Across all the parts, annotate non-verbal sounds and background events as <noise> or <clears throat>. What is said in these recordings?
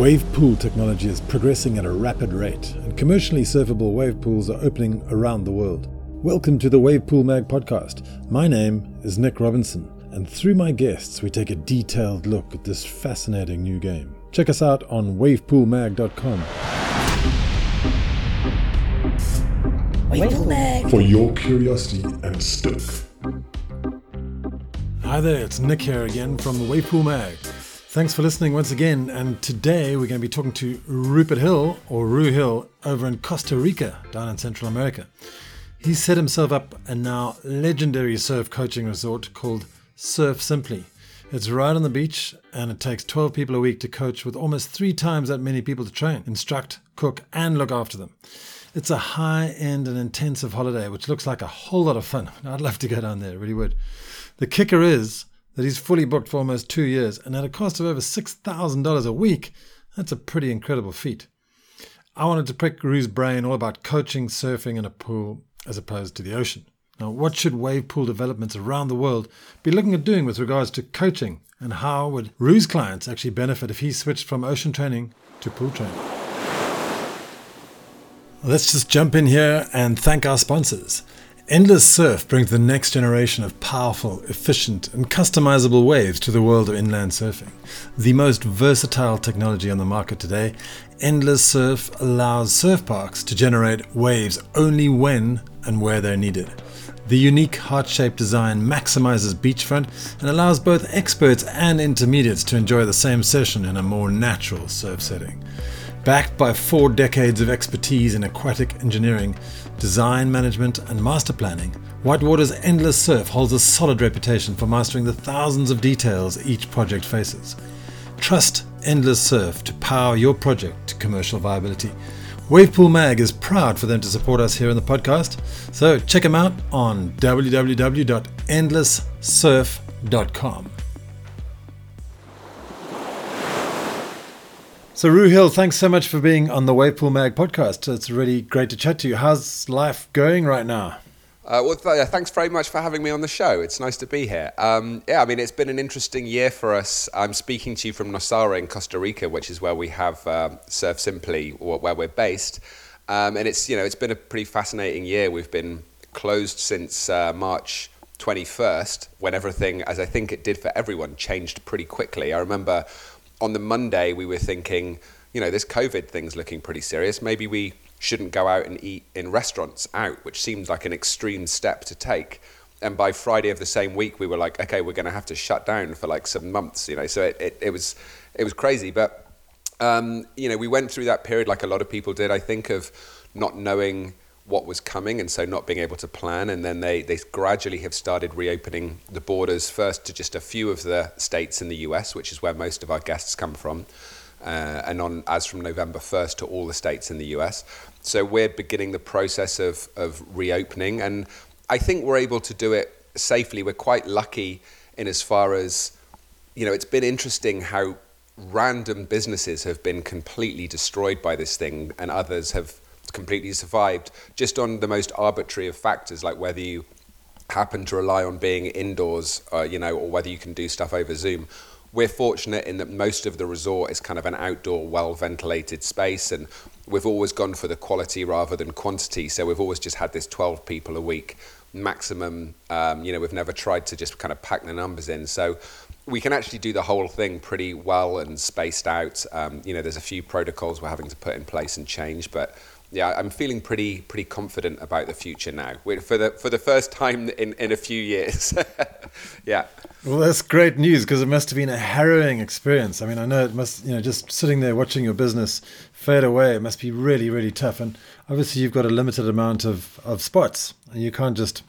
Wave pool technology is progressing at a rapid rate, and commercially surfable wave pools are opening around the world. Welcome to the Wave Pool Mag podcast. My name is Nick Robinson, and through my guests, we take a detailed look at this fascinating new game. Check us out on wavepoolmag.com. Wavepool Mag. For your curiosity and stoke. Hi there, it's Nick here again from the Wavepool Mag. Thanks for listening once again. And today we're going to be talking to Rupert Hill, or Ru Hill, over in Costa Rica, down in Central America. He's set himself up a now legendary surf coaching resort called Surf Simply. It's right on the beach, and it takes 12 people a week to coach with almost three times that many people to train, instruct, cook, and look after them. It's a high end and intensive holiday, which looks like a whole lot of fun. <laughs> I'd love to go down there, really would. The kicker is that he's fully booked for almost two years, and at a cost of over $6,000 a week, that's a pretty incredible feat. I wanted to prick Ru's brain all about coaching, surfing in a pool as opposed to the ocean. Now, what should wave pool developments around the world be looking at doing with regards to coaching, and how would Ru's clients actually benefit if he switched from ocean training to pool training? Let's just jump in here and thank our sponsors. Endless Surf brings the next generation of powerful, efficient, and customizable waves to the world of inland surfing. The most versatile technology on the market today, Endless Surf allows surf parks to generate waves only when and where they're needed. The unique heart shaped design maximizes beachfront and allows both experts and intermediates to enjoy the same session in a more natural surf setting. Backed by four decades of expertise in aquatic engineering, design management, and master planning, Whitewater's Endless Surf holds a solid reputation for mastering the thousands of details each project faces. Trust Endless Surf to power your project to commercial viability. Wavepool Mag is proud for them to support us here in the podcast, so check them out on www.endlesssurf.com. So, Ru Hill, thanks so much for being on the Wavepool Mag podcast. It's really great to chat to you. How's life going right now? Uh, well, th- thanks very much for having me on the show. It's nice to be here. Um, yeah, I mean, it's been an interesting year for us. I'm speaking to you from Nosara in Costa Rica, which is where we have uh, Surf Simply, where we're based. Um, and it's you know it's been a pretty fascinating year. We've been closed since uh, March 21st, when everything, as I think it did for everyone, changed pretty quickly. I remember on the Monday, we were thinking, you know, this COVID thing's looking pretty serious. Maybe we shouldn't go out and eat in restaurants out, which seemed like an extreme step to take. And by Friday of the same week, we were like, okay, we're going to have to shut down for like some months, you know. So it, it, it was it was crazy, but um, you know, we went through that period like a lot of people did. I think of not knowing what was coming and so not being able to plan. And then they, they gradually have started reopening the borders first to just a few of the states in the US which is where most of our guests come from uh, and on as from November 1st to all the states in the US so we're beginning the process of, of reopening and I think we're able to do it safely. We're quite lucky in as far as you know it's been interesting how random businesses have been completely destroyed by this thing and others have completely survived just on the most arbitrary of factors, like whether you happen to rely on being indoors, uh, you know, or whether you can do stuff over Zoom. We're fortunate in that most of the resort is kind of an outdoor, well ventilated space, and we've always gone for the quality rather than quantity. So we've always just had this 12 people a week maximum. Um, you know, we've never tried to just kind of pack the numbers in. So we can actually do the whole thing pretty well and spaced out. Um, you know, there's a few protocols we're having to put in place and change, but yeah, I'm feeling pretty pretty confident about the future now. For the for the first time in, in a few years. <laughs> yeah. Well, that's great news because it must have been a harrowing experience. I mean, I know it must, you know, just sitting there watching your business fade away, it must be really, really tough. And obviously, you've got a limited amount of, of spots and you can't just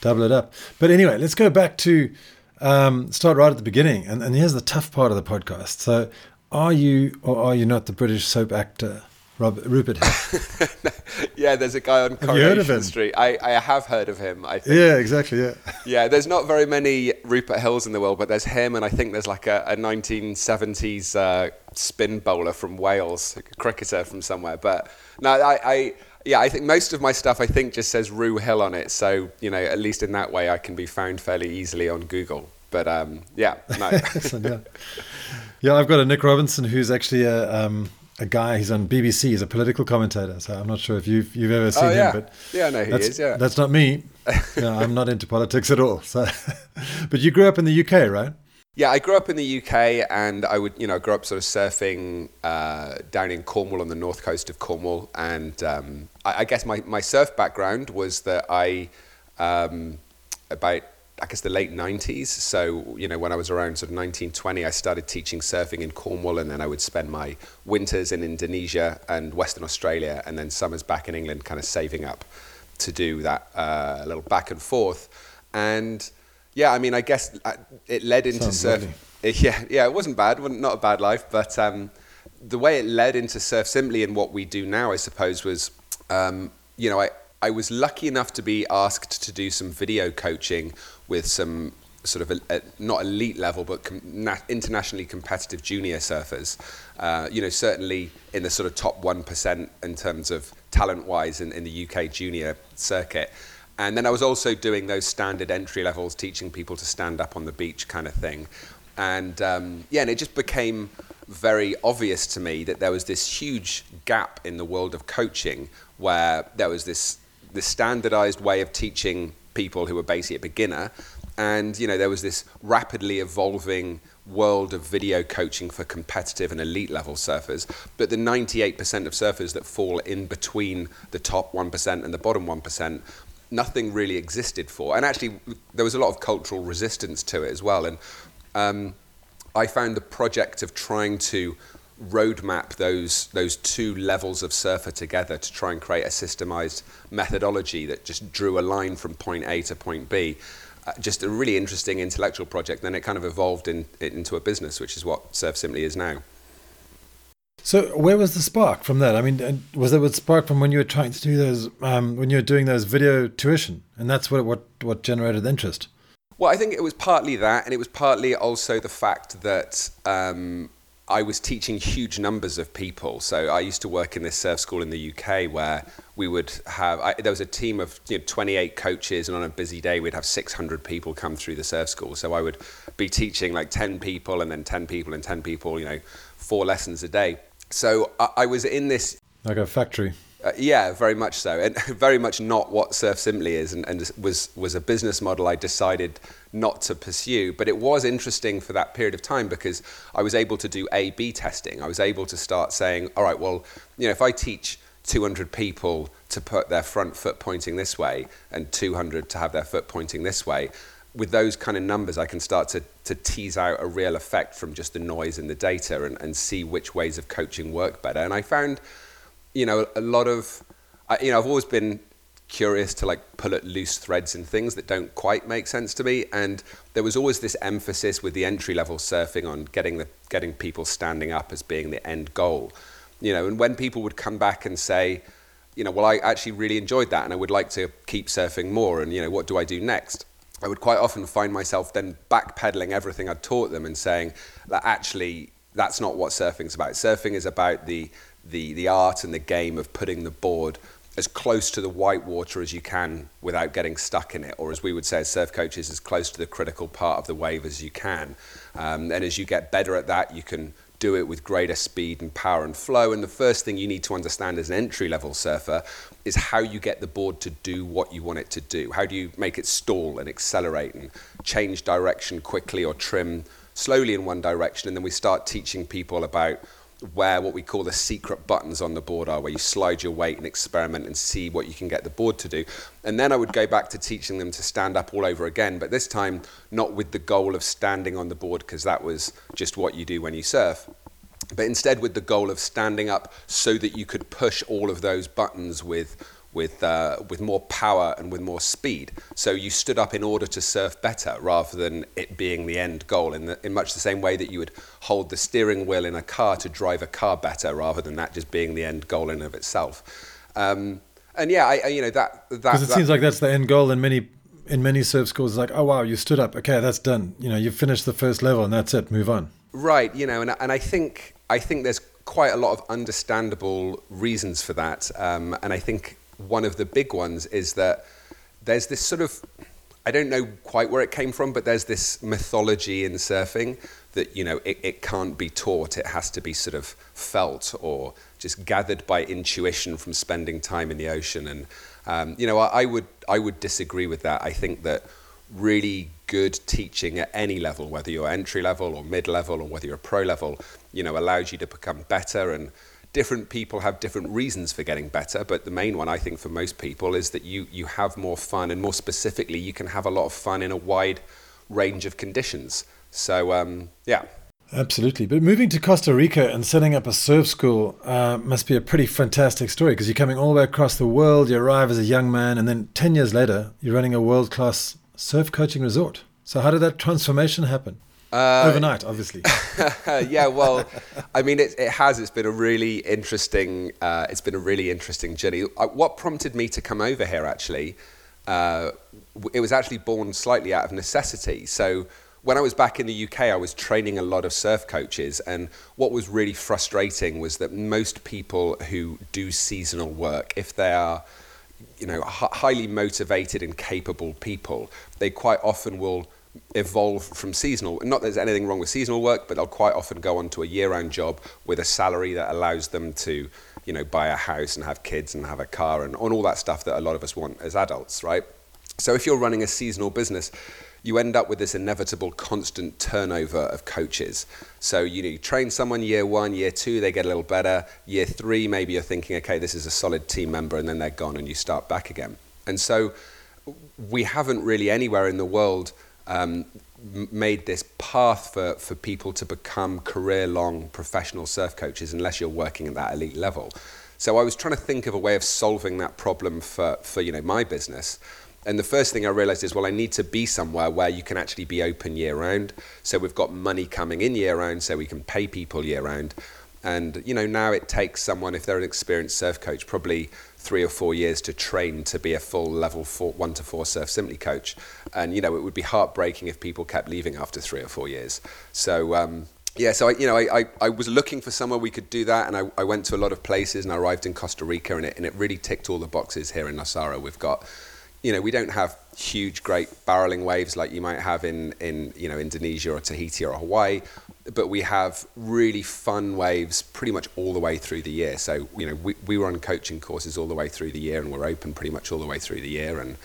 double it up. But anyway, let's go back to um, start right at the beginning. And, and here's the tough part of the podcast. So, are you or are you not the British soap actor Rob, Rupert <laughs> yeah, there's a guy on have Coronation Street. I, I have heard of him. I think. Yeah, exactly. Yeah. <laughs> Yeah, there's not very many Rupert Hills in the world, but there's him, and I think there's like a, a 1970s uh, spin bowler from Wales, a cricketer from somewhere. But no, I, I yeah, I think most of my stuff I think just says Ru Hill on it. So you know, at least in that way, I can be found fairly easily on Google. But um, yeah, no. <laughs> Yeah. yeah, I've got a Nick Robinson who's actually a um, a guy. He's on BBC. He's a political commentator. So I'm not sure if you've you've ever seen oh, yeah. him, but yeah, I know who he that's, is. Yeah, that's not me. <laughs> no, I'm not into politics at all. So, <laughs> but you grew up in the UK, right? Yeah, I grew up in the UK, and I would, you know, grew up sort of surfing uh, down in Cornwall on the north coast of Cornwall, and um, I, I, guess my, my surf background was that I um, about I guess the late 90s. So, you know, when I was around sort of 1920, I started teaching surfing in Cornwall, and then I would spend my winters in Indonesia and Western Australia, and then summers back in England, kind of saving up to do that uh, little back and forth. And yeah, I mean, I guess uh, it led into surf. It, <laughs> yeah, yeah, it wasn't bad, not a bad life, but um, the way it led into Surf Simply and what we do now, I suppose, was, um, you know, I, I was lucky enough to be asked to do some video coaching with some sort of a, a, not elite level, but com- na- internationally competitive junior surfers. Uh, you know, certainly in the sort of top 1% in terms of talent wise in, in the UK junior circuit. And then I was also doing those standard entry levels, teaching people to stand up on the beach kind of thing. And um, yeah, and it just became very obvious to me that there was this huge gap in the world of coaching where there was this, this standardized way of teaching people who were basically a beginner. And you know, there was this rapidly evolving world of video coaching for competitive and elite level surfers, but the 98% of surfers that fall in between the top 1% and the bottom 1% nothing really existed for. And actually, there was a lot of cultural resistance to it as well. And um, I found the project of trying to roadmap those those two levels of surfer together to try and create a systemized methodology that just drew a line from point A to point B. Uh, just a really interesting intellectual project. Then it kind of evolved in, into a business, which is what Surf Simply is now. So where was the spark from that? I mean, was there a spark from when you were trying to do those, um, when you were doing those video tuition, and that's what what what generated interest? Well, I think it was partly that, and it was partly also the fact that um, I was teaching huge numbers of people. So I used to work in this surf school in the UK where we would have, I, there was a team of you know, 28 coaches, and on a busy day, we'd have 600 people come through the surf school. So I would be teaching like 10 people, and then 10 people, and 10 people, you know, four lessons a day so I, I was in this like a factory. Uh, yeah, very much so, and <laughs> very much not what Surf Simply is, and, and, was was a business model I decided not to pursue. But it was interesting for that period of time because I was able to do A/B testing. I was able to start saying, all right, well, you know, if I teach 200 people to put their front foot pointing this way and 200 to have their foot pointing this way, with those kind of numbers, I can start to, to tease out a real effect from just the noise in the data and, and see which ways of coaching work better. And I found, you know, a lot of, I, you know, I've always been curious to like pull at loose threads and things that don't quite make sense to me. And there was always this emphasis with the entry level surfing on getting the getting people standing up as being the end goal. You know, and when people would come back and say, you know, well, I actually really enjoyed that and I would like to keep surfing more. And, you know, what do I do next? I would quite often find myself then backpedaling everything I'd taught them and saying that actually that's not what surfing is about. Surfing is about the, the, the art and the game of putting the board as close to the white water as you can without getting stuck in it, or as we would say as surf coaches, as close to the critical part of the wave as you can. Um, and as you get better at that, you can do it with greater speed and power and flow. And the first thing you need to understand as an entry level surfer is how you get the board to do what you want it to do. How do you make it stall and accelerate and change direction quickly or trim slowly in one direction? And then we start teaching people about where what we call the secret buttons on the board are, where you slide your weight and experiment and see what you can get the board to do. And then I would go back to teaching them to stand up all over again, but this time not with the goal of standing on the board, because that was just what you do when you surf, but instead with the goal of standing up so that you could push all of those buttons with with, uh, with more power and with more speed. So you stood up in order to surf better rather than it being the end goal, in, the, in much the same way that you would hold the steering wheel in a car to drive a car better rather than that just being the end goal in of itself. Um, and yeah, I, I, you know, that... Because it that, seems like that's the end goal in many in many surf schools. It's like, oh wow, you stood up. Okay, that's done. You know, you've finished the first level and that's it. Move on. Right. You know, and, and I think I think there's quite a lot of understandable reasons for that. Um, and I think one of the big ones is that there's this sort of I don't know quite where it came from, but there's this mythology in surfing that you know it, it can't be taught; it has to be sort of felt or just gathered by intuition from spending time in the ocean. And um, you know, I, I would I would disagree with that. I think that really good teaching at any level, whether you're entry level or mid level or whether you're pro level, you know, allows you to become better and different people have different reasons for getting better, but the main one I think for most people is that you you have more fun and more specifically you can have a lot of fun in a wide range of conditions. So um, yeah. Absolutely. But moving to Costa Rica and setting up a surf school uh, must be a pretty fantastic story because you're coming all the way across the world. You arrive as a young man, and then 10 years later, you're running a world class surf coaching resort. So, how did that transformation happen? Uh, Overnight, obviously. <laughs> yeah, well, I mean, it, it has. It's been a really interesting. Uh, it's been a really interesting journey. Uh, what prompted me to come over here, actually, uh, it was actually born slightly out of necessity. So when I was back in the UK, I was training a lot of surf coaches, and what was really frustrating was that most people who do seasonal work, if they are you know, h- highly motivated and capable people, they quite often will evolve from seasonal. Not that there's anything wrong with seasonal work, but they'll quite often go on to a year-round job with a salary that allows them to, you know, buy a house and have kids and have a car and, and all that stuff that a lot of us want as adults, right? So if you're running a seasonal business, you end up with this inevitable constant turnover of coaches. So you, know, you train someone year one, year two, they get a little better. Year three, maybe you're thinking, okay, this is a solid team member, and then they're gone and you start back again. And so we haven't really anywhere in the world um, made this path for, for people to become career long professional surf coaches unless you're working at that elite level. So I was trying to think of a way of solving that problem for, for you know, my business. And the first thing I realized is, well, I need to be somewhere where you can actually be open year round. So we've got money coming in year round, so we can pay people year round. And you know, now it takes someone, if they're an experienced surf coach, probably three or four years to train to be a full level four, one to four surf simply coach. And you know, it would be heartbreaking if people kept leaving after three or four years. So um, yeah, so I, you know, I, I, I, was looking for somewhere we could do that, and I, I went to a lot of places, and I arrived in Costa Rica, and it, and it really ticked all the boxes here in Nosara. We've got, you know, we don't have huge, great barreling waves like you might have in, in you know, Indonesia or Tahiti or Hawaii, but we have really fun waves pretty much all the way through the year. So, you know, we, we run coaching courses all the way through the year and we're open pretty much all the way through the year. And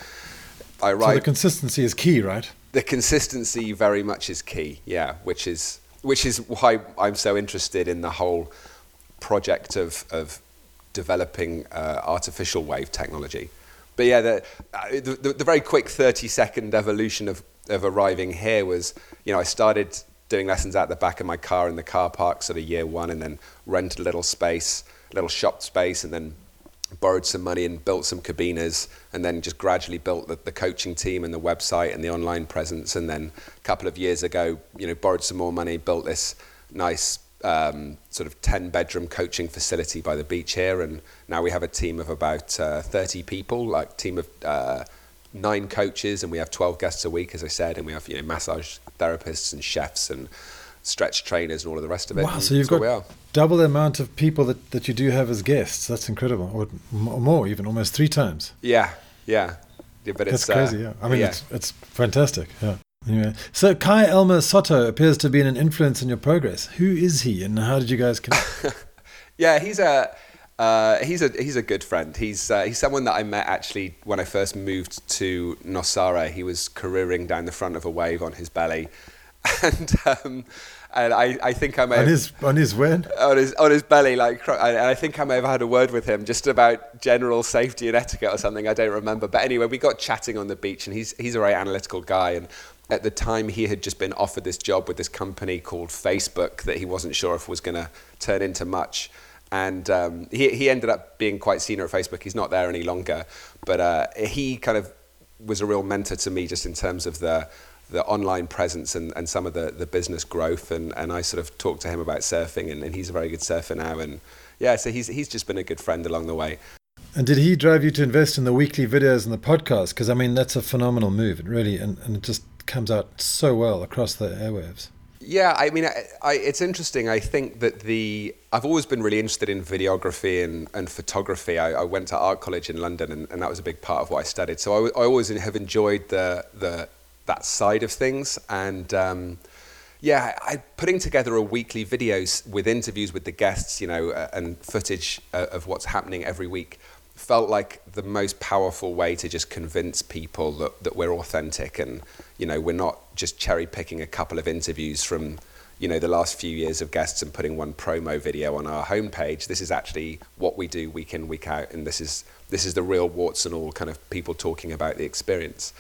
I write. So the consistency is key, right? The consistency very much is key, yeah, which is, which is why I'm so interested in the whole project of, of developing uh, artificial wave technology. But yeah, the, uh, the, the very quick 30 second evolution of, of arriving here was, you know, I started doing lessons out the back of my car in the car park, sort of year one, and then rented a little space, a little shop space, and then borrowed some money and built some cabinas, and then just gradually built the, the coaching team and the website and the online presence. And then a couple of years ago, you know, borrowed some more money, built this nice um, sort of 10 bedroom coaching facility by the beach here. And now we have a team of about uh, 30 people, like team of uh, nine coaches and we have 12 guests a week, as I said, and we have you know massage therapists and chefs and stretch trainers and all of the rest of it. Wow, so you've got double the amount of people that, that you do have as guests. That's incredible, or more, even almost three times. Yeah, yeah, yeah but it's crazy. Uh, yeah, I mean, yeah. It's, it's fantastic. Yeah. Anyway, so Kai Elmer Soto appears to be an influence in your progress. Who is he, and how did you guys connect? <laughs> yeah, he's a uh, he's a he's a good friend. He's uh, he's someone that I met actually when I first moved to Nosara. He was careering down the front of a wave on his belly, <laughs> and um, and I, I think I may on have, his on his when on his on his belly like and I think I may have had a word with him just about general safety and etiquette or something. I don't remember. But anyway, we got chatting on the beach, and he's he's a very analytical guy and. At the time, he had just been offered this job with this company called Facebook that he wasn't sure if was going to turn into much and um, he, he ended up being quite senior at Facebook. He's not there any longer, but uh, he kind of was a real mentor to me just in terms of the the online presence and, and some of the, the business growth and, and I sort of talked to him about surfing and, and he's a very good surfer now and yeah so he's he's just been a good friend along the way. And did he drive you to invest in the weekly videos and the podcast? Because I mean that's a phenomenal move. It really and, and it just comes out so well across the airwaves. Yeah, I mean, I, I, it's interesting. I think that the I've always been really interested in videography and, and photography. I, I went to art college in London, and, and that was a big part of what I studied. So I, I always have enjoyed the the that side of things. And um, yeah, I, putting together a weekly videos with interviews with the guests, you know, uh, and footage uh, of what's happening every week felt like the most powerful way to just convince people that, that we're authentic and you know we're not just cherry picking a couple of interviews from you know the last few years of guests and putting one promo video on our homepage. This is actually what we do week in week out and this is this is the real warts and all kind of people talking about the experience.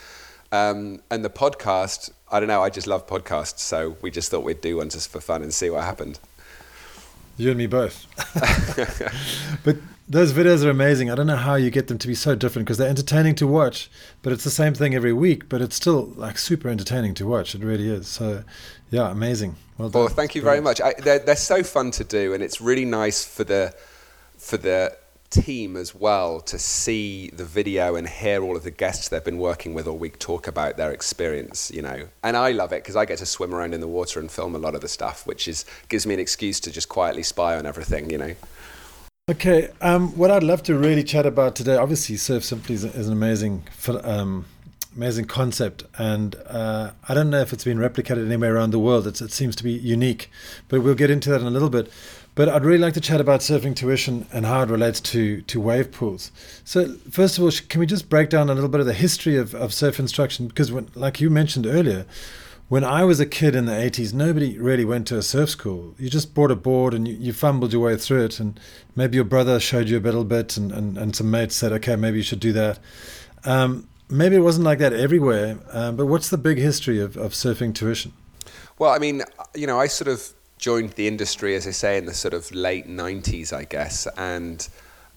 Um, and the podcast i don't know i just love podcasts so we just thought we'd do one just for fun and see what happened. You and me both. <laughs> But those videos are amazing. I don't know how you get them to be so different because they're entertaining to watch, but it's the same thing every week, but it's still like super entertaining to watch. It really is. So, yeah, amazing. Well, well thank you very much. I, they're, they're so fun to do, and it's really nice for the for the team as well to see the video and hear all of the guests they've been working with all week talk about their experience you know and i love it because i get to swim around in the water and film a lot of the stuff which is gives me an excuse to just quietly spy on everything you know Okay, um, what I'd love to really chat about today, obviously, Surf Simply is, is an amazing, um, amazing concept, and uh, I don't know if it's been replicated anywhere around the world. It's, it seems to be unique, but we'll get into that in a little bit. But I'd really like to chat about surfing tuition and how it relates to to wave pools. So, first of all, can we just break down a little bit of the history of, of surf instruction? Because, when, like you mentioned earlier, when I was a kid in the 80s, nobody really went to a surf school. You just bought a board and you, you fumbled your way through it. And maybe your brother showed you a little bit, and, and, and some mates said, okay, maybe you should do that. Um, maybe it wasn't like that everywhere, um, but what's the big history of, of surfing tuition? Well, I mean, you know, I sort of joined the industry, as I say, in the sort of late 90s, I guess. And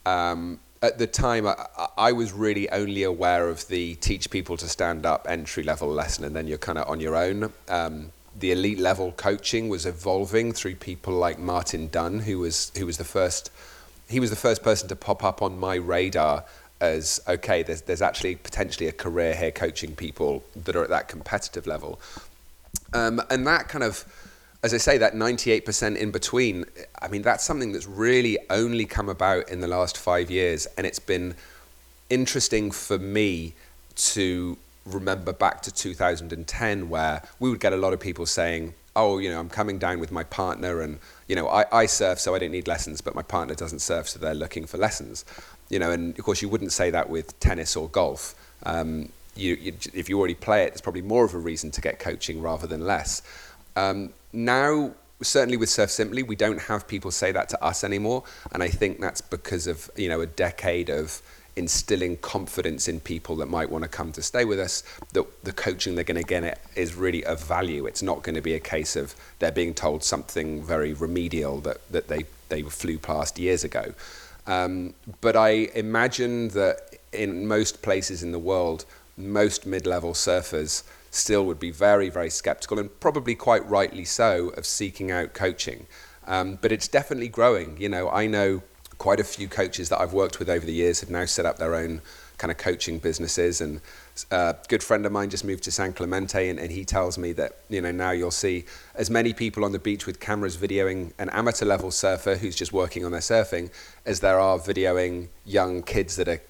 um, at the time, I, I, was really only aware of the teach people to stand up entry level lesson, and then you're kind of on your own. Um, the elite level coaching was evolving through people like Martin Dunn, who was who was the first. He was the first person to pop up on my radar as okay. There's there's actually potentially a career here coaching people that are at that competitive level, um, and that kind of as I say, that 98% in between, I mean, that's something that's really only come about in the last five years. And it's been interesting for me to remember back to 2010, where we would get a lot of people saying, Oh, you know, I'm coming down with my partner, and, you know, I, I surf, so I don't need lessons, but my partner doesn't surf, so they're looking for lessons. You know, and of course, you wouldn't say that with tennis or golf. Um, you, you, if you already play it, there's probably more of a reason to get coaching rather than less. Um, now, certainly with Surf Simply, we don't have people say that to us anymore, and I think that's because of you know a decade of instilling confidence in people that might want to come to stay with us that the coaching they're going to get is really of value. It's not going to be a case of they're being told something very remedial that, that they, they flew past years ago. Um, but I imagine that in most places in the world most mid-level surfers still would be very, very skeptical and probably quite rightly so of seeking out coaching. Um, but it's definitely growing. You know, I know quite a few coaches that I've worked with over the years have now set up their own kind of coaching businesses. And uh, a good friend of mine just moved to San Clemente, and, and he tells me that you know now you'll see as many people on the beach with cameras videoing an amateur level surfer who's just working on their surfing as there are videoing young kids that are.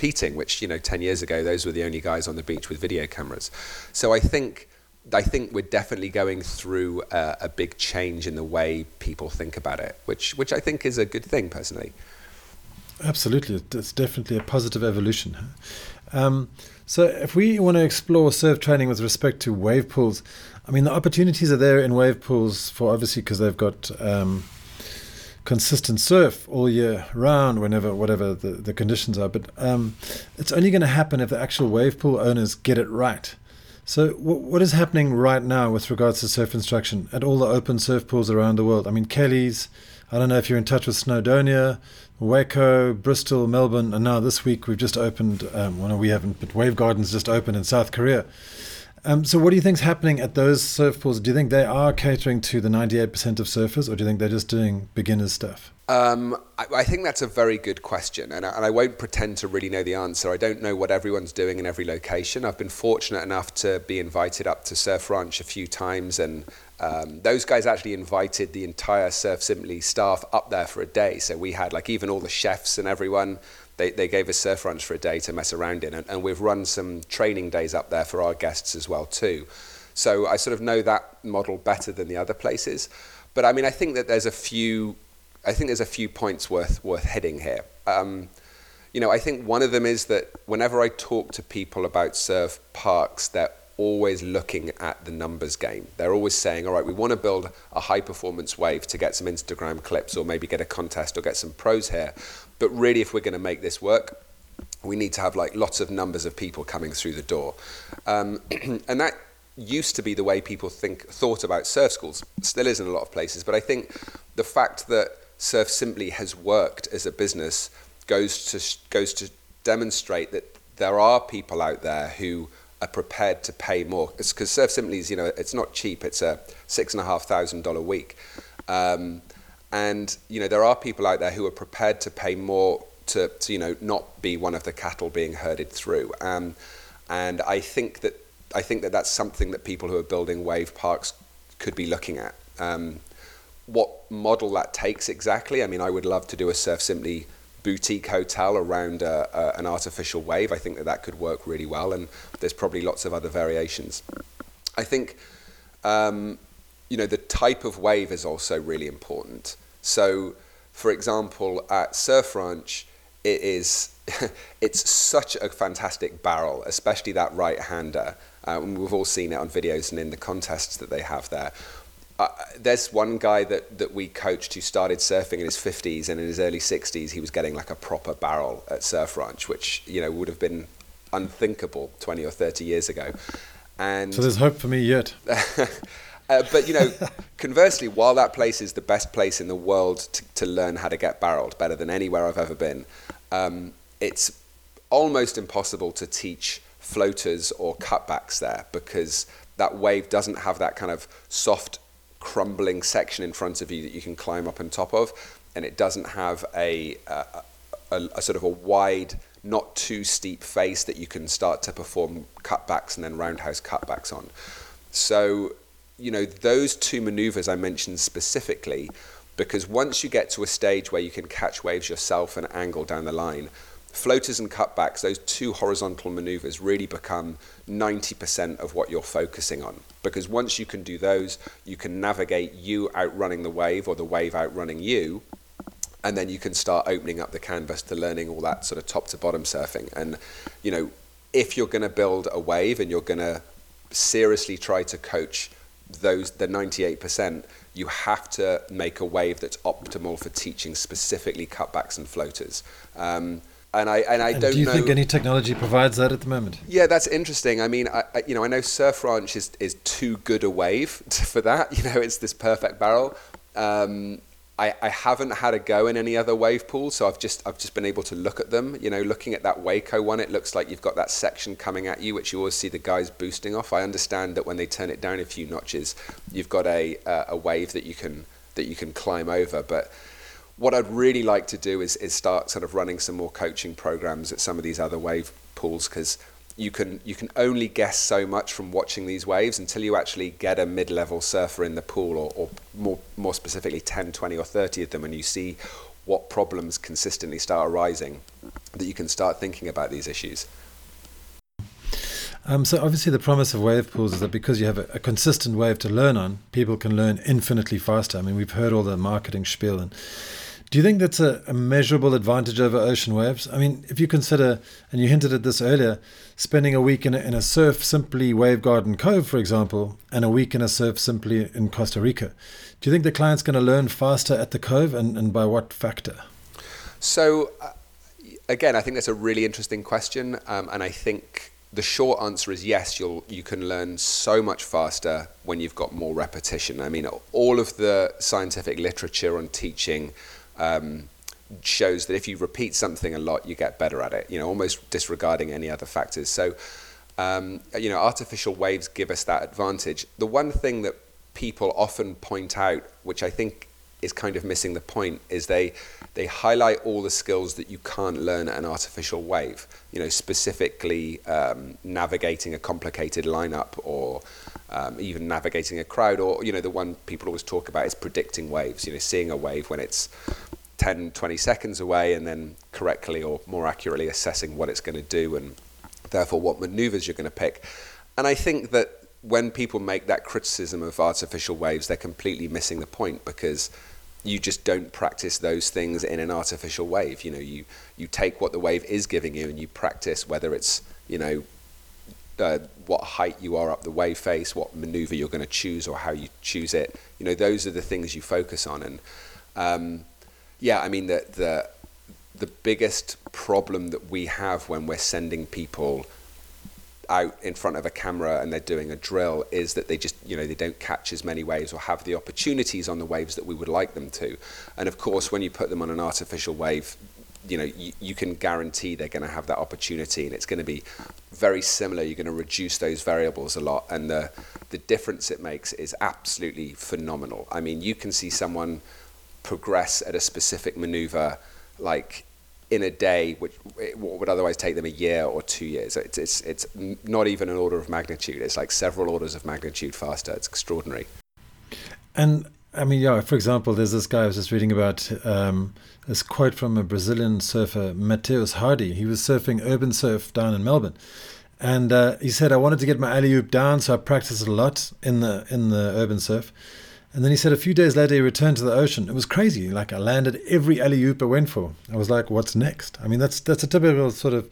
Competing, which you know, ten years ago, those were the only guys on the beach with video cameras. So I think. I think we're definitely going through a, a big change in the way people think about it, which which I think is a good thing personally. Absolutely, it's definitely a positive evolution. Um, so, if we want to explore surf training with respect to wave pools, I mean, the opportunities are there in wave pools for obviously because they've got um, consistent surf all year round, whenever whatever the, the conditions are. But um, it's only going to happen if the actual wave pool owners get it right. So, w- what is happening right now with regards to surf instruction at all the open surf pools around the world? I mean, Kelly's. I don't know if you're in touch with Snowdonia, Waco, Bristol, Melbourne, and now this week we've just opened. Um, well, no, we haven't, but Wave Gardens just opened in South Korea. Um, so, what do you think is happening at those surf pools? Do you think they are catering to the 98% of surfers, or do you think they're just doing beginners stuff? Um, I, I, think that's a very good question, and I, and I, won't pretend to really know the answer. I don't know what everyone's doing in every location. I've been fortunate enough to be invited up to Surf Ranch a few times, and um, those guys actually invited the entire Surf Simply staff up there for a day. So we had like even all the chefs and everyone. They, they gave us surf ranch for a day to mess around in, and, and we've run some training days up there for our guests as well too. So I sort of know that model better than the other places. But I mean, I think that there's a few I think there's a few points worth worth hitting here. Um, you know, I think one of them is that whenever I talk to people about surf parks, they're always looking at the numbers game. They're always saying, all right, we want to build a high performance wave to get some Instagram clips or maybe get a contest or get some pros here. But really, if we're going to make this work, we need to have like lots of numbers of people coming through the door. Um, <clears throat> and that used to be the way people think thought about surf schools. Still is in a lot of places, but I think the fact that Surf Simply has worked as a business goes to goes to demonstrate that there are people out there who are prepared to pay more. Because Surf Simply is, you know, it's not cheap. It's a six and a half thousand dollar week, um, and you know there are people out there who are prepared to pay more to, to you know not be one of the cattle being herded through. Um, and I think that I think that that's something that people who are building wave parks could be looking at. Um, what model that takes exactly. I mean, I would love to do a Surf Simply boutique hotel around a, a, an artificial wave. I think that that could work really well, and there's probably lots of other variations. I think, um, you know, the type of wave is also really important. So, for example, at Surf Ranch, it is <laughs> it's such a fantastic barrel, especially that right-hander. Um, we've all seen it on videos and in the contests that they have there. Uh, there's one guy that, that we coached who started surfing in his 50s and in his early 60s he was getting like a proper barrel at surf ranch which you know would have been unthinkable 20 or 30 years ago. And so there's hope for me yet <laughs> uh, but you know conversely while that place is the best place in the world to, to learn how to get barreled better than anywhere i've ever been um, it's almost impossible to teach floaters or cutbacks there because that wave doesn't have that kind of soft crumbling section in front of you that you can climb up on top of, and it doesn't have a, a, a, a sort of a wide, not too steep face that you can start to perform cutbacks and then roundhouse cutbacks on. So, you know, those two maneuvers I mentioned specifically, because once you get to a stage where you can catch waves yourself and angle down the line, floaters and cutbacks, those two horizontal maneuvers really become 90% of what you're focusing on. Because once you can do those, you can navigate you outrunning the wave or the wave outrunning you. And then you can start opening up the canvas to learning all that sort of top to bottom surfing. And, you know, if you're going to build a wave and you're going to seriously try to coach those the 98%, you have to make a wave that's optimal for teaching specifically cutbacks and floaters. Um, and I and I and don't. Do you know, think any technology provides that at the moment? Yeah, that's interesting. I mean, I, I, you know, I know Surf Ranch is is too good a wave <laughs> for that. You know, it's this perfect barrel. Um, I, I haven't had a go in any other wave pools, so I've just I've just been able to look at them. You know, looking at that Waco one, it looks like you've got that section coming at you, which you always see the guys boosting off. I understand that when they turn it down a few notches, you've got a uh, a wave that you can that you can climb over, but what I'd really like to do is, is start sort of running some more coaching programs at some of these other wave pools because you can you can only guess so much from watching these waves until you actually get a mid-level surfer in the pool or, or more more specifically 10 20 or 30 of them and you see what problems consistently start arising that you can start thinking about these issues um, so obviously the promise of wave pools is that because you have a, a, consistent wave to learn on, people can learn infinitely faster. I mean, we've heard all the marketing spiel, and do you think that's a, a, measurable advantage over ocean waves? I mean, if you consider, and you hinted at this earlier, spending a week in a, in a Surf Simply Wavegarden Cove, for example, and a week in a Surf Simply in Costa Rica, do you think the client's going to learn faster at the Cove and, and by what factor? So, uh, again, I think that's a really interesting question. Um, and I think the short answer is yes, you'll, you can learn so much faster when you've got more repetition. I mean, all of the scientific literature on teaching um, shows that if you repeat something a lot, you get better at it. You know, almost disregarding any other factors. So. um, you know, artificial waves give us that advantage. The one thing that people often point out, which I think is kind of missing the point, is they they highlight all the skills that you can't learn at an artificial wave. You know, specifically um, navigating a complicated lineup, or um, even navigating a crowd, or you know, the one people always talk about is predicting waves. You know, seeing a wave when it's 10, 20 seconds away, and then correctly or more accurately assessing what it's going to do and therefore what maneuvers you're going to pick. And I think that when people make that criticism of artificial waves, they're completely missing the point because you just don't practice those things in an artificial wave. You know, you, you take what the wave is giving you and you practice whether it's, you know, uh, what height you are up the wave face, what maneuver you're going to choose or how you choose it. You know, those are the things you focus on. And um, yeah, I mean, the, the, the biggest problem that we have when we're sending people out in front of a camera and they're doing a drill is that they just you know they don't catch as many waves or have the opportunities on the waves that we would like them to. And of course when you put them on an artificial wave you know you, you can guarantee they're going to have that opportunity and it's going to be very similar. You're going to reduce those variables a lot. And the the difference it makes is absolutely phenomenal. I mean you can see someone progress at a specific maneuver like in a day, which what would otherwise take them a year or two years. It's, it's, it's not even an order of magnitude. It's like several orders of magnitude faster. It's extraordinary. And I mean, yeah, for example, there's this guy I was just reading about um, this quote from a Brazilian surfer, Mateus Herdy. He was surfing urban surf down in Melbourne. And uh, he said, I wanted to get my alley oop down, so I practiced a lot in the in the urban surf. And then he said a few days later he returned to the ocean. It was crazy. Like I landed every alley oop I went for. I was like, what's next? I mean, that's that's a typical sort of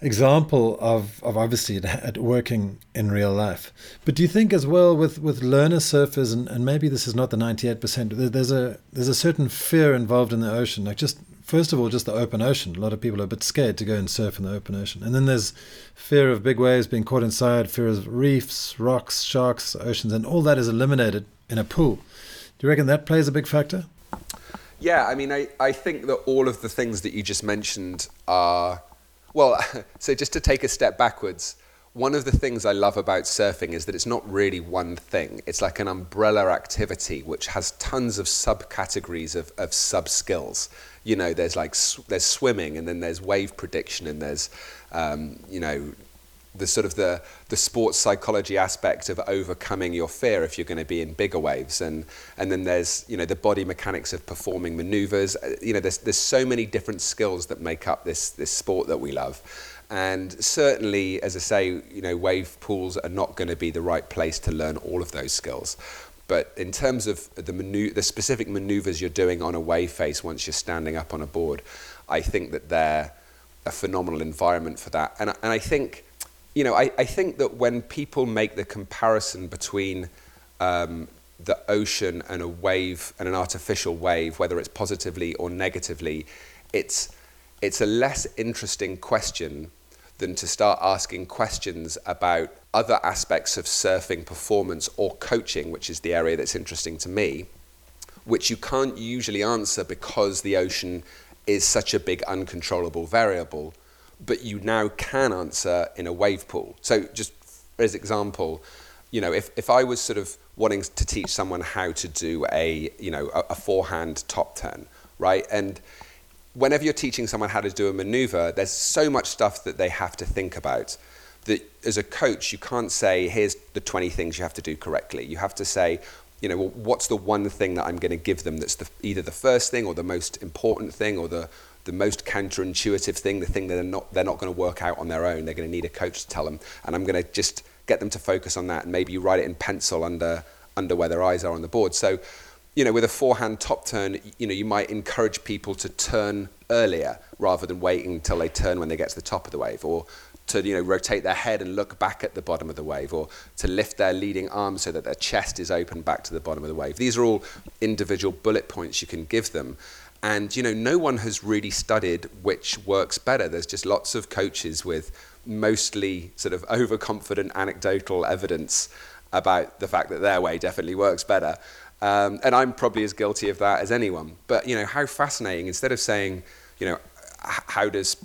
example of, of obviously it working in real life. But do you think as well with, with learner surfers and, and maybe this is not the ninety eight percent, there's a there's a certain fear involved in the ocean. Like just first of all, just the open ocean. A lot of people are a bit scared to go and surf in the open ocean. And then there's fear of big waves being caught inside, fear of reefs, rocks, sharks, oceans, and all that is eliminated in a pool. Do you reckon that plays a big factor? Yeah, I mean, I, I think that all of the things that you just mentioned are, well, <laughs> so just to take a step backwards, one of the things I love about surfing is that it's not really one thing. It's like an umbrella activity which has tons of subcategories of, of sub skills. You know, there's like there's swimming, and then there's wave prediction, and there's um, you know the sort of the the sports psychology aspect of overcoming your fear if you're going to be in bigger waves. And and then there's you know the body mechanics of performing maneuvers. Uh, you know there's there's so many different skills that make up this this sport that we love. And certainly as i say you know wave pools are not going to be the right place to learn all of those skills but in terms of the manu- the specific maneuvers you're doing on a wave face once you're standing up on a board i think that they're a phenomenal environment for that. And and i think you know, I, I think that when people make the comparison between um, the ocean and a wave and an artificial wave, whether it's positively or negatively, it's, it's a less interesting question than to start asking questions about other aspects of surfing performance or coaching, which is the area that's interesting to me, which you can't usually answer because the ocean is such a big uncontrollable variable but you now can answer in a wave pool. So just as example, you know, if, if I was sort of wanting to teach someone how to do a, you know, a, a forehand top turn, right? And whenever you're teaching someone how to do a maneuver, there's so much stuff that they have to think about that as a coach, you can't say, here's the 20 things you have to do correctly. You have to say, you know, well, what's the one thing that I'm going to give them that's the, either the first thing or the most important thing or the, the most counterintuitive thing, the thing that they're not, they're not going to work out on their own. They're going to need a coach to tell them. And I'm going to just get them to focus on that. And maybe you write it in pencil under, under where their eyes are on the board. So, you know, with a forehand top turn, you know, you might encourage people to turn earlier rather than waiting until they turn when they get to the top of the wave. Or to you know rotate their head and look back at the bottom of the wave or to lift their leading arm so that their chest is open back to the bottom of the wave these are all individual bullet points you can give them and you know, no one has really studied which works better. There's just lots of coaches with mostly sort of <laughs> overconfident anecdotal evidence about the fact that their way definitely works better. Um, and I'm probably as guilty of that as anyone. But you know, how fascinating! Instead of saying, you know, how does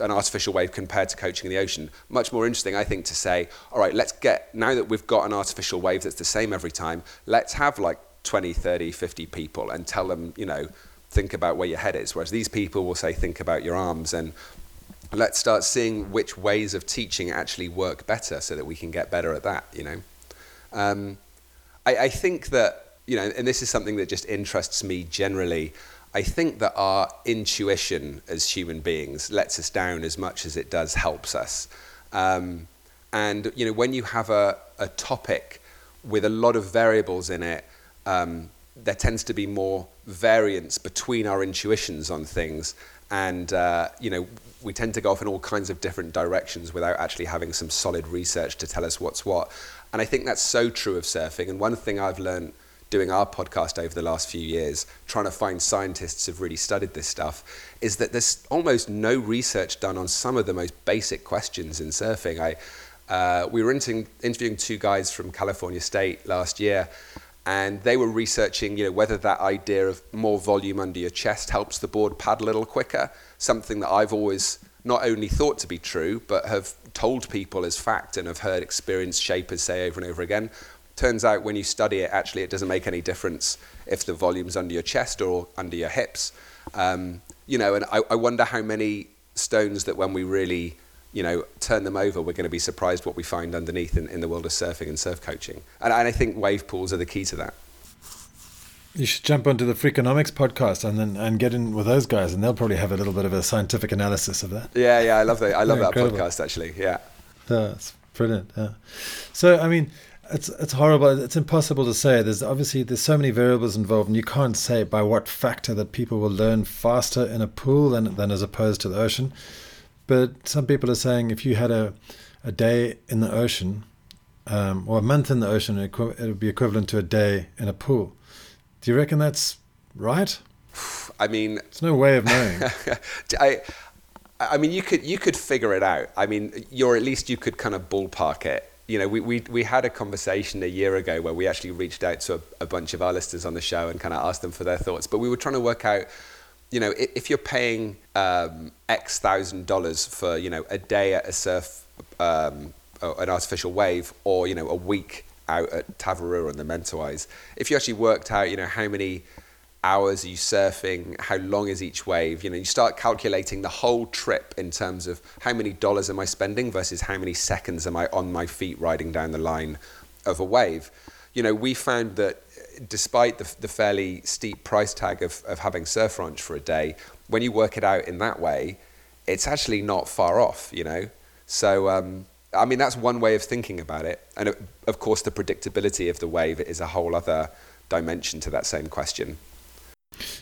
an artificial wave compared to coaching in the ocean. Much more interesting, I think, to say, all right, let's get, now that we've got an artificial wave that's the same every time, let's have like 20, 30, 50 people and tell them, you know, think about where your head is. Whereas these people will say, think about your arms and let's start seeing which ways of teaching actually work better so that we can get better at that, you know. Um, I, I think that, you know, and this is something that just interests me generally. I think that our intuition as human beings lets us down as much as it does helps us. Um, and you know, when you have a, a topic with a lot of variables in it, um, there tends to be more variance between our intuitions on things, and uh, you know, we tend to go off in all kinds of different directions without actually having some solid research to tell us what's what. And I think that's so true of surfing. And one thing I've learned doing our podcast over the last few years, trying to find scientists who've really studied this stuff, is that there's almost no research done on some of the most basic questions in surfing. I, uh, we were inter- interviewing two guys from California State last year, and they were researching, you know, whether that idea of more volume under your chest helps the board pad a little quicker. Something that I've always not only thought to be true, but have told people as fact and have heard experienced shapers say over and over again. Turns out when you study it, actually, it doesn't make any difference if the volume's under your chest or under your hips. Um, you know, and I, I wonder how many stones that when we really, you know, turn them over, we're going to be surprised what we find underneath in, in the world of surfing and surf coaching. And, and I think wave pools are the key to that. You should jump onto the Freakonomics podcast and then and get in with those guys, and they'll probably have a little bit of a scientific analysis of that. Yeah, yeah, I love that. I love Yeah, that incredible. podcast actually. Yeah. Yeah, it's brilliant. Yeah. So I mean, it's it's horrible. It's impossible to say. There's obviously there's so many variables involved, and you can't say by what factor that people will learn faster in a pool than than as opposed to the ocean. But some people are saying if you had a a day in the ocean, um, or a month in the ocean, it it would be equivalent to a day in a pool. Do you reckon that's right? I mean, There's no way of knowing. <laughs> I, I mean, you could you could figure it out. I mean, you're at least you could kind of ballpark it. You know, we, we, we had a conversation a year ago where we actually reached out to a, a bunch of our listeners on the show and kind of asked them for their thoughts. But we were trying to work out, you know, if, if you're paying um, X thousand dollars for you know a day at a surf, um, an artificial wave, or you know a week out at Tavarua on the Mentawais, if you actually worked out, you know, how many hours are you surfing? How long is each wave? You know, you start calculating the whole trip in terms of how many dollars am I spending versus how many seconds am I on my feet riding down the line of a wave. You know, we found that despite the, the fairly steep price tag of, of having surf ranch for a day, when you work it out in that way, it's actually not far off, you know? So, um, I mean, that's one way of thinking about it. And of course, the predictability of the wave is a whole other dimension to that same question.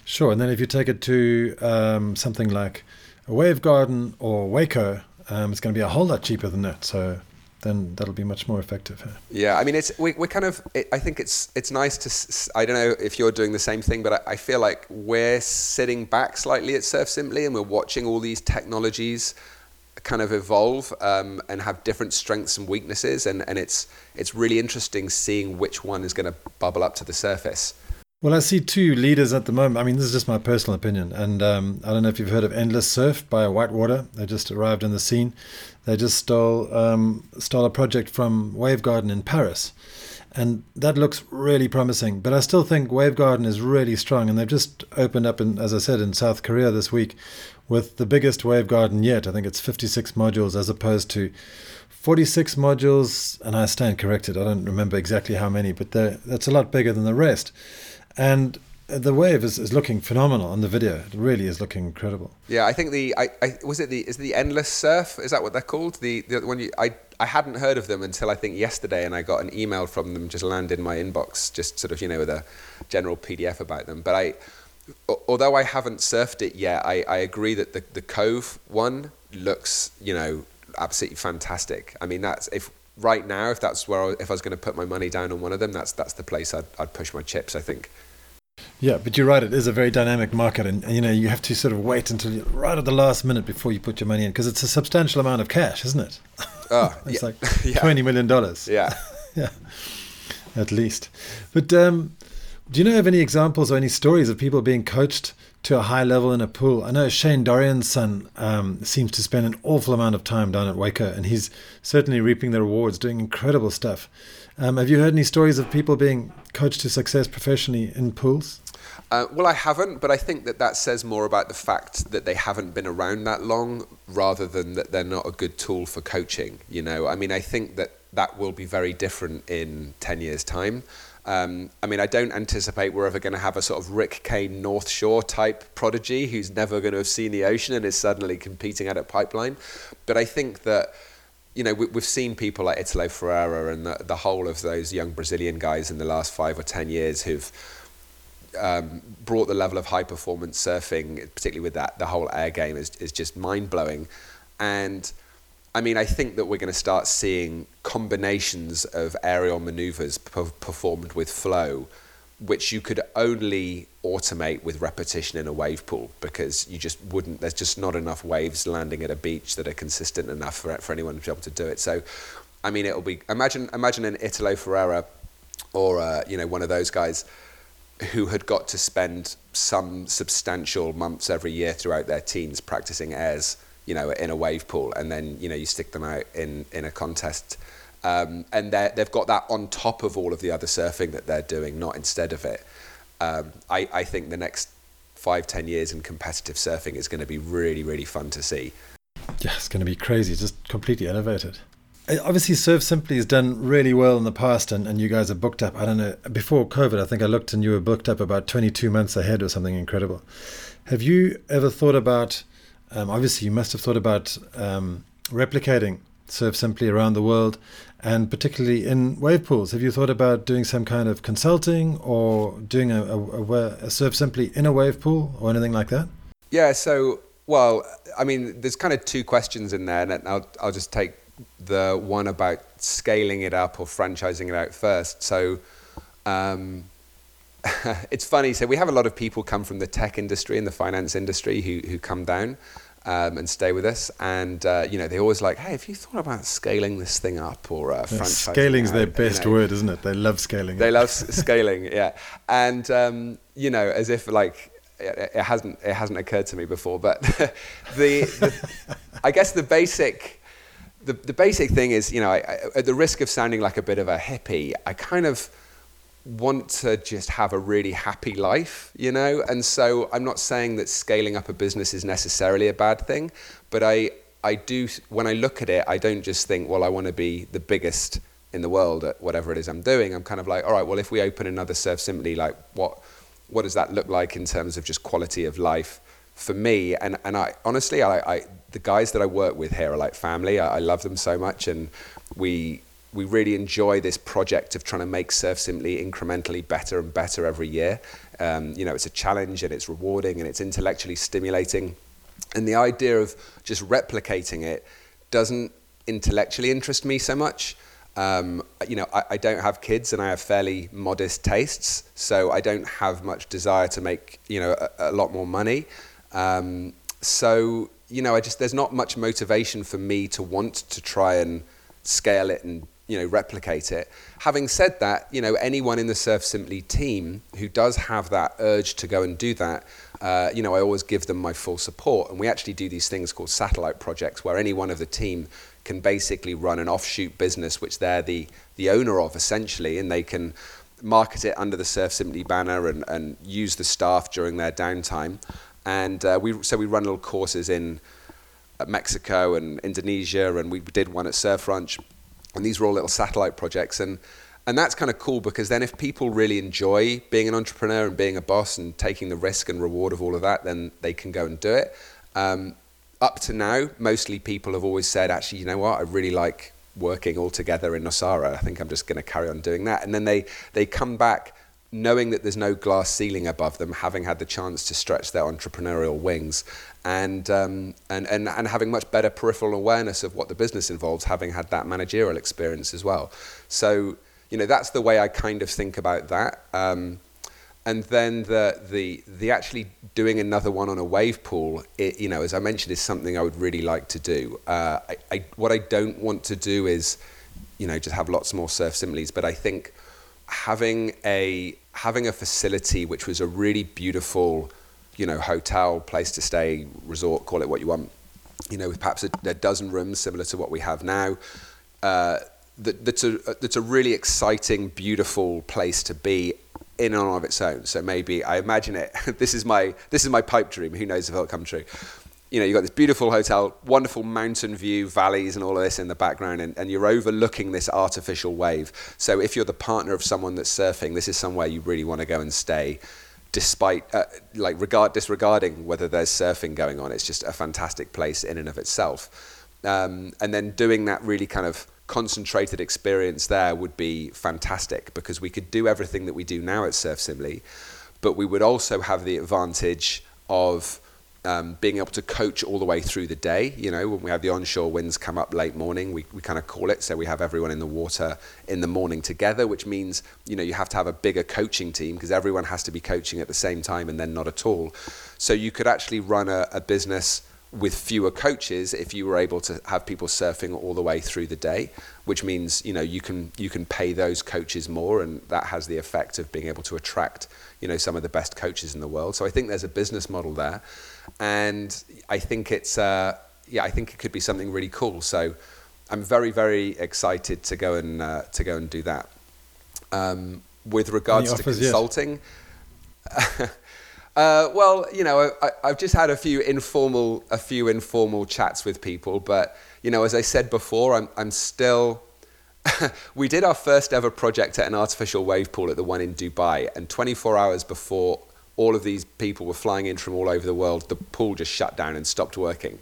Sure, and then if you take it to um, something like a Wavegarden or Waco, um, it's going to be a whole lot cheaper than that. So then that'll be much more effective. huh? Yeah, I mean, it's we, we're kind of. It, I think it's it's nice to. I don't know if you're doing the same thing, but I, I feel like we're sitting back slightly at Surf Simply, and we're watching all these technologies kind of evolve um, and have different strengths and weaknesses, and, and it's it's really interesting seeing which one is going to bubble up to the surface. Well, I see two leaders at the moment. I mean, this is just my personal opinion, and um, I don't know if you've heard of Endless Surf by Whitewater. They just arrived in the scene. They just stole um, stole a project from Wavegarden in Paris, and that looks really promising. But I still think Wavegarden is really strong, and they've just opened up, in, as I said, in South Korea this week, with the biggest Wavegarden yet. I think it's 56 modules as opposed to 46 modules, and I stand corrected. I don't remember exactly how many, but that's a lot bigger than the rest. And the wave is, is looking phenomenal on the video. It really is looking incredible. Yeah, I think the I, I was it the is it the endless surf is that what they're called the the one you I I hadn't heard of them until I think yesterday and I got an email from them just landed in my inbox just sort of you know with a general PDF about them but I although I haven't surfed it yet I, I agree that the the Cove one looks you know absolutely fantastic I mean that's if right now if that's where I, if I was going to put my money down on one of them that's that's the place I'd, I'd push my chips I think Yeah, but you're right. It is a very dynamic market, and you know you have to sort of wait until you, right at the last minute before you put your money in because it's a substantial amount of cash, isn't it? oh <laughs> It's yeah, like <laughs> yeah. twenty million dollars. yeah <laughs> yeah, at least. But um, do you know of any examples or any stories of people being coached to a high level in a pool. I know Shane Dorian's son um, seems to spend an awful amount of time down at Waco, and he's certainly reaping the rewards, doing incredible stuff. Um, have you heard any stories of people being coached to success professionally in pools? Uh, well, I haven't, but I think that that says more about the fact that they haven't been around that long rather than that they're not a good tool for coaching. You know, I mean, I think that that will be very different in 10 years' time. Um, I mean, I don't anticipate we're ever going to have a sort of Rick Kane North Shore type prodigy who's never going to have seen the ocean and is suddenly competing at a pipeline. But I think that, you know, we, have seen people like Italo Ferreira and the, the whole of those young Brazilian guys in the last five or 10 years who've um, brought the level of high performance surfing, particularly with that, the whole air game is, is just mind blowing. And I mean, I think that we're going to start seeing combinations of aerial maneuvers performed with flow, which you could only automate with repetition in a wave pool because you just wouldn't, there's just not enough waves landing at a beach that are consistent enough for, for anyone to be able to do it. So, I mean, it'll be, imagine, imagine an Italo Ferreira or, uh, you know, one of those guys who had got to spend some substantial months every year throughout their teens practicing airs you know, in a wave pool, and then you know you stick them out in in a contest, um, and they've got that on top of all of the other surfing that they're doing, not instead of it. Um, I, I think the next five ten years in competitive surfing is going to be really really fun to see. Yeah, it's going to be crazy, just completely elevated. Obviously, Surf Simply has done really well in the past, and, and you guys are booked up. I don't know, before COVID, I think I looked and you were booked up about 22 months ahead or something incredible. Have you ever thought about um, obviously you must have thought about um, replicating Surf Simply around the world and particularly in wave pools. Have you thought about doing some kind of consulting or doing a, a, a Surf Simply in a wave pool or anything like that? Yeah, so, well, I mean, there's kind of two questions in there, and I'll, I'll just take the one about scaling it up or franchising it out first. So, um, <laughs> it's funny. So we have a lot of people come from the tech industry and the finance industry who who come down. Um, and stay with us. And uh, you know, they always like, hey, have you thought about scaling this thing up or uh, yeah, Scaling's their best you know, word, isn't it? They love scaling. They love <laughs> scaling, yeah. And um, you know, as if like it, it, hasn't it hasn't occurred to me before, but <laughs> the, the I guess the basic the the basic thing is, you know, I, I, at the risk of sounding like a bit of a hippie, I kind of want to just have a really happy life, you know? And so I'm not saying that scaling up a business is necessarily a bad thing, but I, I do, when I look at it, I don't just think, well, I want to be the biggest in the world at whatever it is I'm doing. I'm kind of like, all right, well, if we open another Surf Simply, like what, what does that look like in terms of just quality of life for me? And, and I, honestly, I, I, the guys that I work with here are like family. I, I love them so much. And we, we really enjoy this project of trying to make Surf Simply incrementally better and better every year. Um, you know, it's a challenge and it's rewarding and it's intellectually stimulating. And the idea of just replicating it doesn't intellectually interest me so much. Um, you know, I, I, don't have kids and I have fairly modest tastes, so I don't have much desire to make, you know, a, a lot more money. Um, so, you know, I just, there's not much motivation for me to want to try and scale it and you know, replicate it. Having said that, you know, anyone in the Surf Simply team who does have that urge to go and do that, uh, you know, I always give them my full support. And we actually do these things called satellite projects where any one of the team can basically run an offshoot business which they're the, the owner of essentially, and they can market it under the Surf Simply banner and, and use the staff during their downtime. And uh, we, so we run little courses in uh, Mexico and Indonesia, and we did one at Surf Ranch and these were all little satellite projects. And, and that's kind of cool because then if people really enjoy being an entrepreneur and being a boss and taking the risk and reward of all of that, then they can go and do it. Um, up to now, mostly people have always said, actually, you know what, I really like working all together in Nosara. I think I'm just going to carry on doing that. And then they, they come back knowing that there's no glass ceiling above them, having had the chance to stretch their entrepreneurial wings, and, um, and, and, and having much better peripheral awareness of what the business involves, having had that managerial experience as well. So, you know, that's the way I kind of think about that. Um, and then the, the, the actually doing another one on a wave pool, it, you know, as I mentioned, is something I would really like to do. Uh, I, I, what I don't want to do is, you know, just have lots more Surf Simplys, but I think having a having a facility which was a really beautiful you know, hotel, place to stay, resort, call it what you want, you know, with perhaps a, a dozen rooms similar to what we have now. Uh, that, that's, a, that's a really exciting, beautiful place to be in and of its own. So maybe I imagine it. <laughs> this is my this is my pipe dream. Who knows if it'll come true? You know, you've got this beautiful hotel, wonderful mountain view, valleys, and all of this in the background, and, and you're overlooking this artificial wave. So if you're the partner of someone that's surfing, this is somewhere you really want to go and stay despite uh, like regard disregarding whether there's surfing going on it's just a fantastic place in and of itself um, and then doing that really kind of concentrated experience there would be fantastic because we could do everything that we do now at Surf Simply, but we would also have the advantage of um, being able to coach all the way through the day. You know, when we have the onshore winds come up late morning, we, we kind of call it. So we have everyone in the water in the morning together, which means, you know, you have to have a bigger coaching team because everyone has to be coaching at the same time and then not at all. So you could actually run a, a business with fewer coaches if you were able to have people surfing all the way through the day which means you know you can you can pay those coaches more and that has the effect of being able to attract you know some of the best coaches in the world so i think there's a business model there and i think it's uh, yeah i think it could be something really cool so i'm very very excited to go and uh, to go and do that um, with regards to consulting <laughs> Uh, well, you know, I, have just had a few informal, a few informal chats with people, but you know, as I said before, I'm, I'm still. <laughs> we did our first ever project at an artificial wave pool at the one in Dubai, and 24 hours before all of these people were flying in from all over the world, the pool just shut down and stopped working.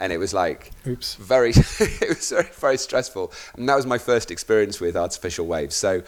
And it was like Oops. very, <laughs> it was very, very stressful. And that was my first experience with artificial waves. So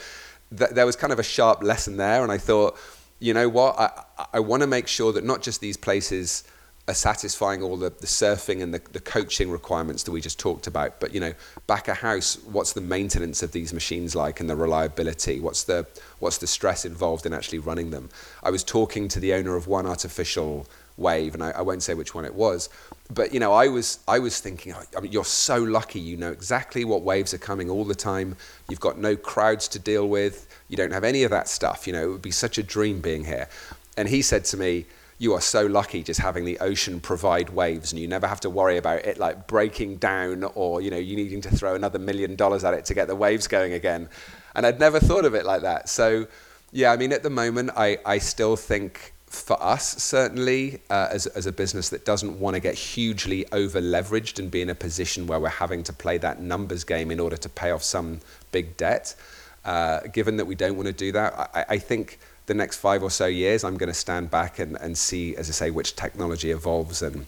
th- there was kind of a sharp lesson there. And I thought, you know what? I, I want to make sure that not just these places are satisfying all the, the surfing and the, the coaching requirements that we just talked about, but you know, back a house, what's the maintenance of these machines like and the reliability? What's the what's the stress involved in actually running them? I was talking to the owner of one artificial wave, and I, I won't say which one it was, but you know, I was I was thinking, oh, I mean, you're so lucky. You know exactly what waves are coming all the time. You've got no crowds to deal with you don't have any of that stuff. You know, it would be such a dream being here. And he said to me, you are so lucky just having the ocean provide waves and you never have to worry about it like breaking down or you know you needing to throw another million dollars at it to get the waves going again. And i'd never thought of it like that. So yeah i mean at the moment i, I still think for us certainly uh, as, as a business that doesn't want to get hugely over leveraged and be in a position where we're having to play that numbers game in order to pay off some big debt uh, given that we don't want to do that, I, I, think the next five or so years, I'm going to stand back and, and see, as I say, which technology evolves and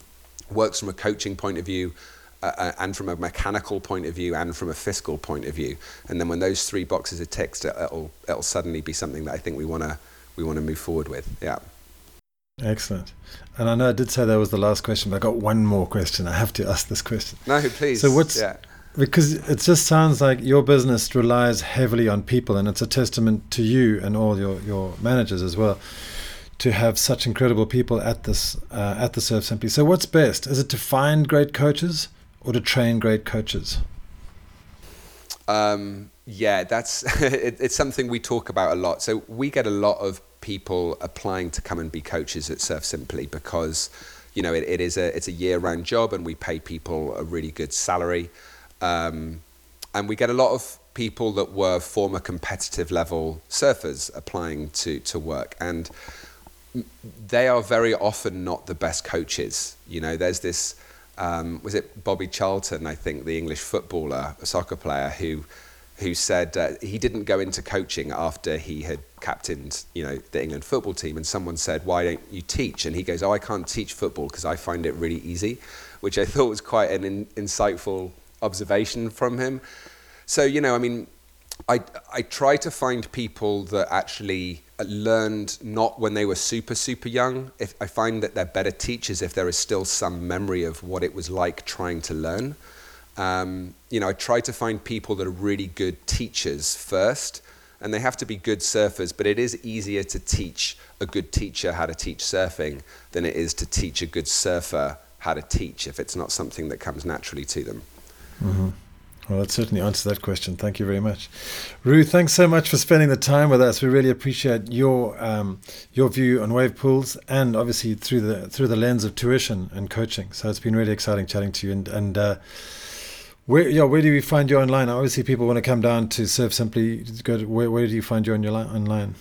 works from a coaching point of view, uh, uh, and from a mechanical point of view, and from a fiscal point of view. And then when those three boxes are ticked, it'll, it'll suddenly be something that I think we want to we want to move forward with. Yeah. Excellent. And I know I did say that was the last question, but I got one more question. I have to ask this question. No, please. So what's yeah because it just sounds like your business relies heavily on people, and it's a testament to you and all your, your managers as well to have such incredible people at this uh, at the Surf Simply. So, what's best? Is it to find great coaches or to train great coaches? Um, yeah, that's <laughs> it, it's something we talk about a lot. So we get a lot of people applying to come and be coaches at Surf Simply because you know it, it is a it's a year round job and we pay people a really good salary. Um, and we get a lot of people that were former competitive level surfers applying to, to work. And they are very often not the best coaches. You know, there's this, um, was it Bobby Charlton, I think, the English footballer, a soccer player, who who said uh, he didn't go into coaching after he had captained, you know, the England football team. And someone said, "Why don't you teach?" And he goes, "Oh, I can't teach football because I find it really easy," which I thought was quite an in, insightful observation from him. So, you know, I mean, I, I try to find people that actually learned not when they were super, super young. If I find that they're better teachers if there is still some memory of what it was like trying to learn. Um, you know, I try to find people that are really good teachers first, and they have to be good surfers, but it is easier to teach a good teacher how to teach surfing than it is to teach a good surfer how to teach if it's not something that comes naturally to them. Mm-hmm. Well, that certainly answers that question. Thank you very much, Roo. Thanks so much for spending the time with us. We really appreciate your um, your view on wave pools, and obviously through the through the lens of tuition and coaching. So it's been really exciting chatting to you. And and uh, where yeah, where do we find you online? Obviously, people want to come down to Surf Simply. Go to, where where do you find you on your li- online?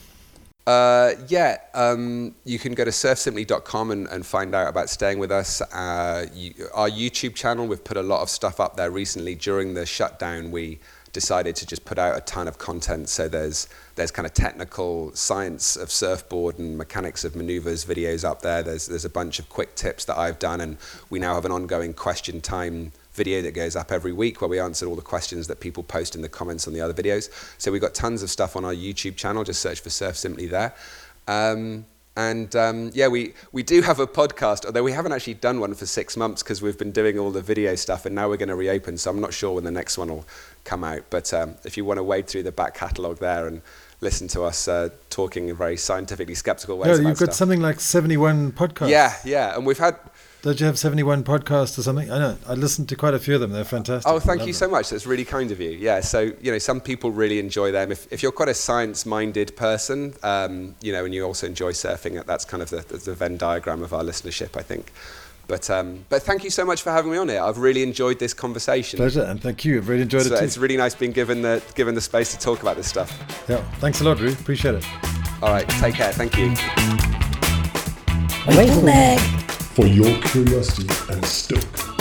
Uh, yeah, um, you can go to surfsimply.com and, and find out about staying with us. Uh, you, our YouTube channel, we've put a lot of stuff up there recently. During the shutdown, we decided to just put out a ton of content. So there's there's kind of technical science of surfboard and mechanics of maneuvers videos up there. There's there's a bunch of quick tips that I've done, and we now have an ongoing question time video that goes up every week where we answer all the questions that people post in the comments on the other videos. So we've got tons of stuff on our YouTube channel. Just search for Surf Simply there. Um, and um, yeah, we, we do have a podcast, although we haven't actually done one for six months because we've been doing all the video stuff and now we're going to reopen. So I'm not sure when the next one will come out. But um, if you want to wade through the back catalogue there and listen to us uh, talking in very scientifically skeptical ways. Yeah, you've got stuff. something like 71 podcasts. Yeah, yeah. And we've had don't you have 71 podcasts or something? I know. I listened to quite a few of them. They're fantastic. Oh, thank you so much. That's really kind of you. Yeah, so, you know, some people really enjoy them. If, if you're quite a science-minded person, um, you know, and you also enjoy surfing, that's kind of the, the Venn diagram of our listenership, I think. But, um, but thank you so much for having me on here. I've really enjoyed this conversation. Pleasure, and thank you. I've really enjoyed so it too. It's really nice being given the, given the space to talk about this stuff. Yeah, thanks a lot, Roo. Appreciate it. All right, take care. Thank you. Wait for leg for your curiosity and stoke.